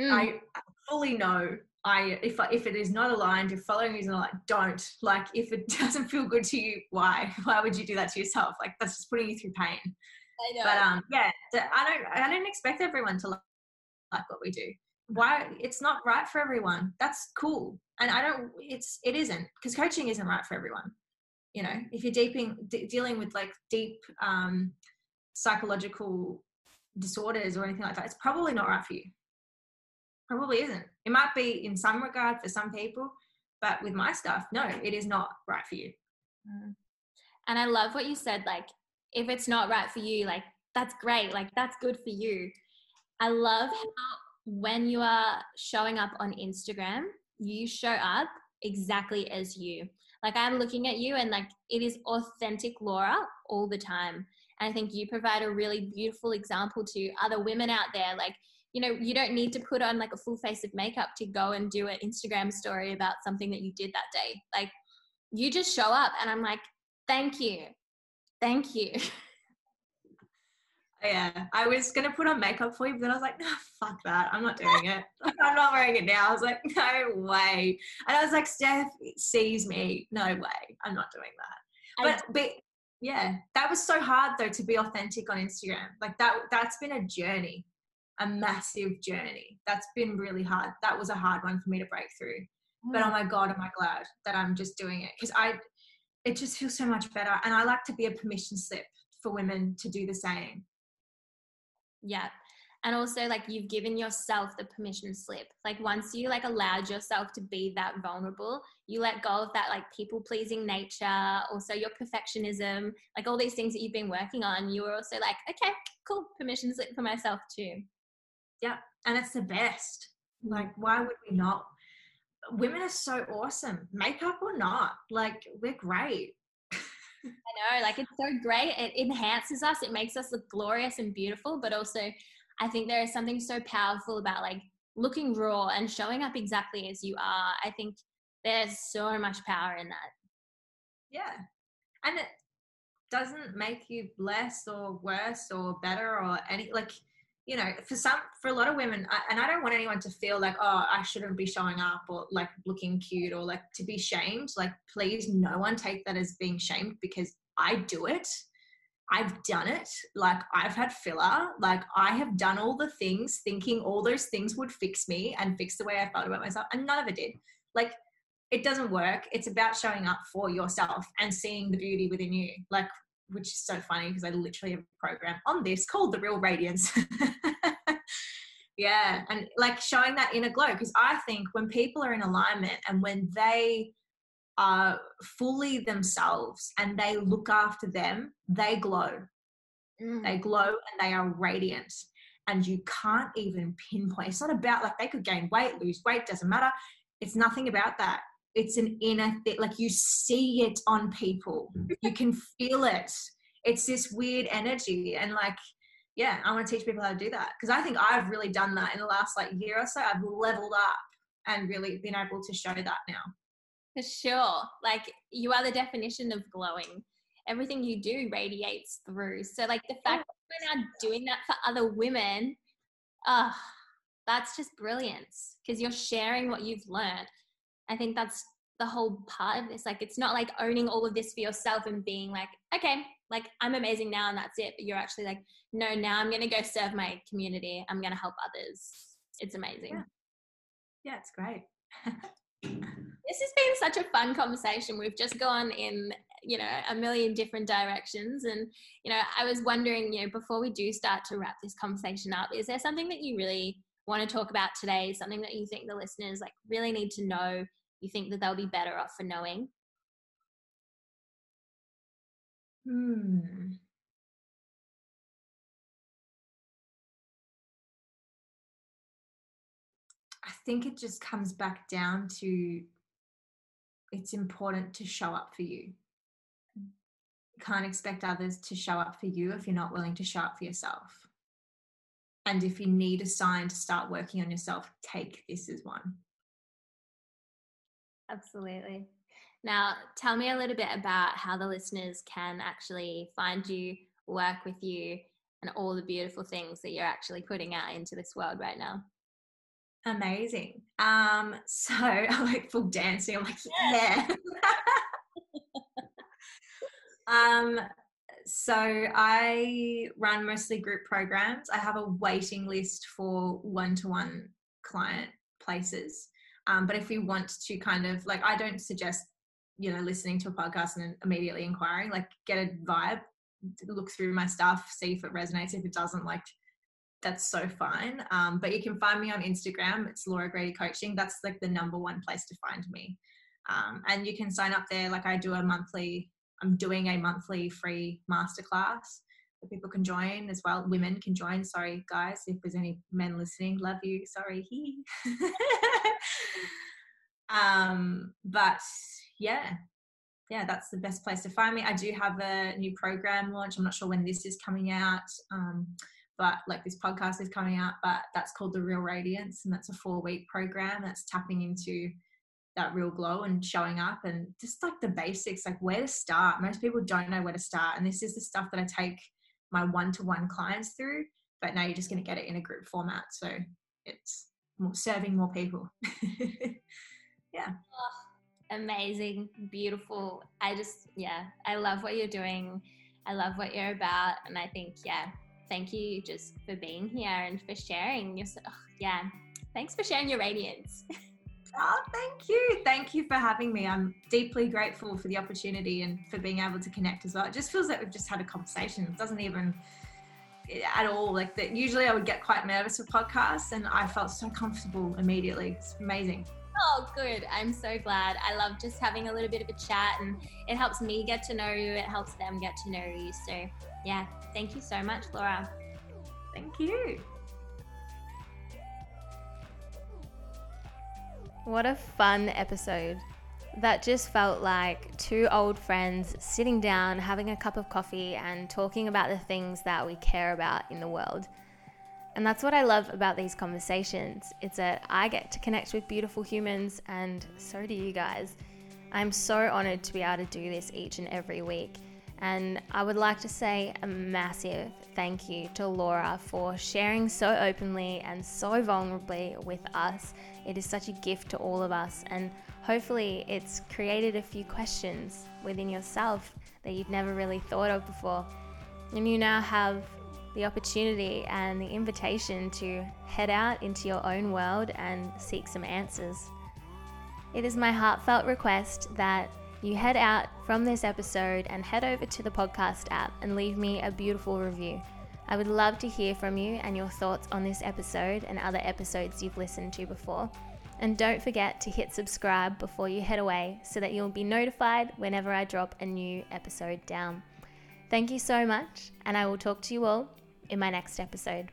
Mm. I fully know I if if it is not aligned, if following is not aligned, don't. Like if it doesn't feel good to you, why? Why would you do that to yourself? Like that's just putting you through pain. I know. But um, yeah, I don't I don't expect everyone to like what we do. Why? It's not right for everyone. That's cool, and I don't. It's it isn't because coaching isn't right for everyone. You know, if you're deeping de- dealing with like deep um, psychological disorders or anything like that, it's probably not right for you probably isn't. It might be in some regard for some people, but with my stuff, no, it is not right for you. Mm. And I love what you said. Like, if it's not right for you, like, that's great. Like, that's good for you. I love how when you are showing up on Instagram, you show up exactly as you. Like, I'm looking at you and, like, it is authentic Laura all the time. And I think you provide a really beautiful example to other women out there. Like, you know, you don't need to put on like a full face of makeup to go and do an Instagram story about something that you did that day. Like you just show up and I'm like, thank you. Thank you. Yeah, I was gonna put on makeup for you, but then I was like, no, fuck that. I'm not doing it. I'm not wearing it now. I was like, no way. And I was like, Steph sees me. No way. I'm not doing that. But but yeah, that was so hard though to be authentic on Instagram. Like that that's been a journey a massive journey. That's been really hard. That was a hard one for me to break through. but oh mm. my god am i glad that i'm just doing it? Because i it just feels so much better. And i like to be a permission slip for women to do the same. Yeah and also like you've given yourself the permission slip. Like once you like allowed yourself to be that vulnerable you let go of that like people pleasing nature also your perfectionism like all these things that you've been working on you were also like okay cool permission slip for myself too yeah and it's the best like why would we not women are so awesome makeup or not like we're great I know, like it's so great. It enhances us, it makes us look glorious and beautiful, but also I think there is something so powerful about like looking raw and showing up exactly as you are. I think there's so much power in that. Yeah. And it doesn't make you less or worse or better or any like you know for some for a lot of women I, and i don't want anyone to feel like oh i shouldn't be showing up or like looking cute or like to be shamed like please no one take that as being shamed because i do it I've done it. Like I've had filler. Like I have done all the things thinking all those things would fix me and fix the way I felt about myself. And none of it did. Like it doesn't work. It's about showing up for yourself and seeing the beauty within you. Like, which is so funny because I literally have a program on this called The Real Radiance. yeah. And like showing that inner glow. Because I think when people are in alignment and when they are fully themselves and they look after them, they glow. Mm. They glow and they are radiant. And you can't even pinpoint. It's not about like they could gain weight, lose weight, doesn't matter. It's nothing about that. It's an inner thing. Like you see it on people, you can feel it. It's this weird energy. And like, yeah, I want to teach people how to do that because I think I've really done that in the last like year or so. I've leveled up and really been able to show that now. For sure. Like you are the definition of glowing. Everything you do radiates through. So like the fact that we're now doing that for other women, ah, oh, that's just brilliance because you're sharing what you've learned. I think that's the whole part of this. Like it's not like owning all of this for yourself and being like, okay, like I'm amazing now and that's it. But you're actually like, no, now I'm gonna go serve my community. I'm gonna help others. It's amazing. Yeah, yeah it's great. This has been such a fun conversation. We've just gone in, you know, a million different directions. And, you know, I was wondering, you know, before we do start to wrap this conversation up, is there something that you really want to talk about today? Something that you think the listeners like really need to know? You think that they'll be better off for knowing? Hmm. I think it just comes back down to it's important to show up for you. You can't expect others to show up for you if you're not willing to show up for yourself. And if you need a sign to start working on yourself, take this as one. Absolutely. Now, tell me a little bit about how the listeners can actually find you, work with you, and all the beautiful things that you're actually putting out into this world right now. Amazing. Um, so I'm like full dancing. I'm like, yeah. um, so I run mostly group programs. I have a waiting list for one-to-one client places. Um, but if we want to kind of like, I don't suggest you know listening to a podcast and immediately inquiring. Like, get a vibe, look through my stuff, see if it resonates. If it doesn't, like that's so fine. Um, but you can find me on Instagram. It's Laura Grady Coaching. That's like the number one place to find me. Um, and you can sign up there. Like I do a monthly, I'm doing a monthly free masterclass that people can join as well. Women can join. Sorry, guys, if there's any men listening, love you. Sorry. He. um, but yeah, yeah, that's the best place to find me. I do have a new program launch. I'm not sure when this is coming out. Um, but like this podcast is coming out but that's called the real radiance and that's a four week program that's tapping into that real glow and showing up and just like the basics like where to start. Most people don't know where to start and this is the stuff that i take my one-to-one clients through but now you're just going to get it in a group format so it's serving more people. Yeah. Oh, amazing. Beautiful. I just yeah i love what you're doing. I love what you're about and i think yeah thank you just for being here and for sharing your, oh, yeah, thanks for sharing your radiance. Oh, thank you. Thank you for having me. I'm deeply grateful for the opportunity and for being able to connect as well. It just feels like we've just had a conversation. It doesn't even eh, at all like that. Usually I would get quite nervous with podcasts and I felt so comfortable immediately. It's amazing. Oh, good. I'm so glad. I love just having a little bit of a chat and it helps me get to know you. It helps them get to know you. So, yeah, thank you so much, Laura. Thank you. What a fun episode. That just felt like two old friends sitting down, having a cup of coffee, and talking about the things that we care about in the world. And that's what I love about these conversations. It's that I get to connect with beautiful humans, and so do you guys. I'm so honored to be able to do this each and every week. And I would like to say a massive thank you to Laura for sharing so openly and so vulnerably with us. It is such a gift to all of us, and hopefully, it's created a few questions within yourself that you've never really thought of before. And you now have the opportunity and the invitation to head out into your own world and seek some answers. It is my heartfelt request that you head out from this episode and head over to the podcast app and leave me a beautiful review. I would love to hear from you and your thoughts on this episode and other episodes you've listened to before. And don't forget to hit subscribe before you head away so that you'll be notified whenever I drop a new episode down. Thank you so much, and I will talk to you all in my next episode.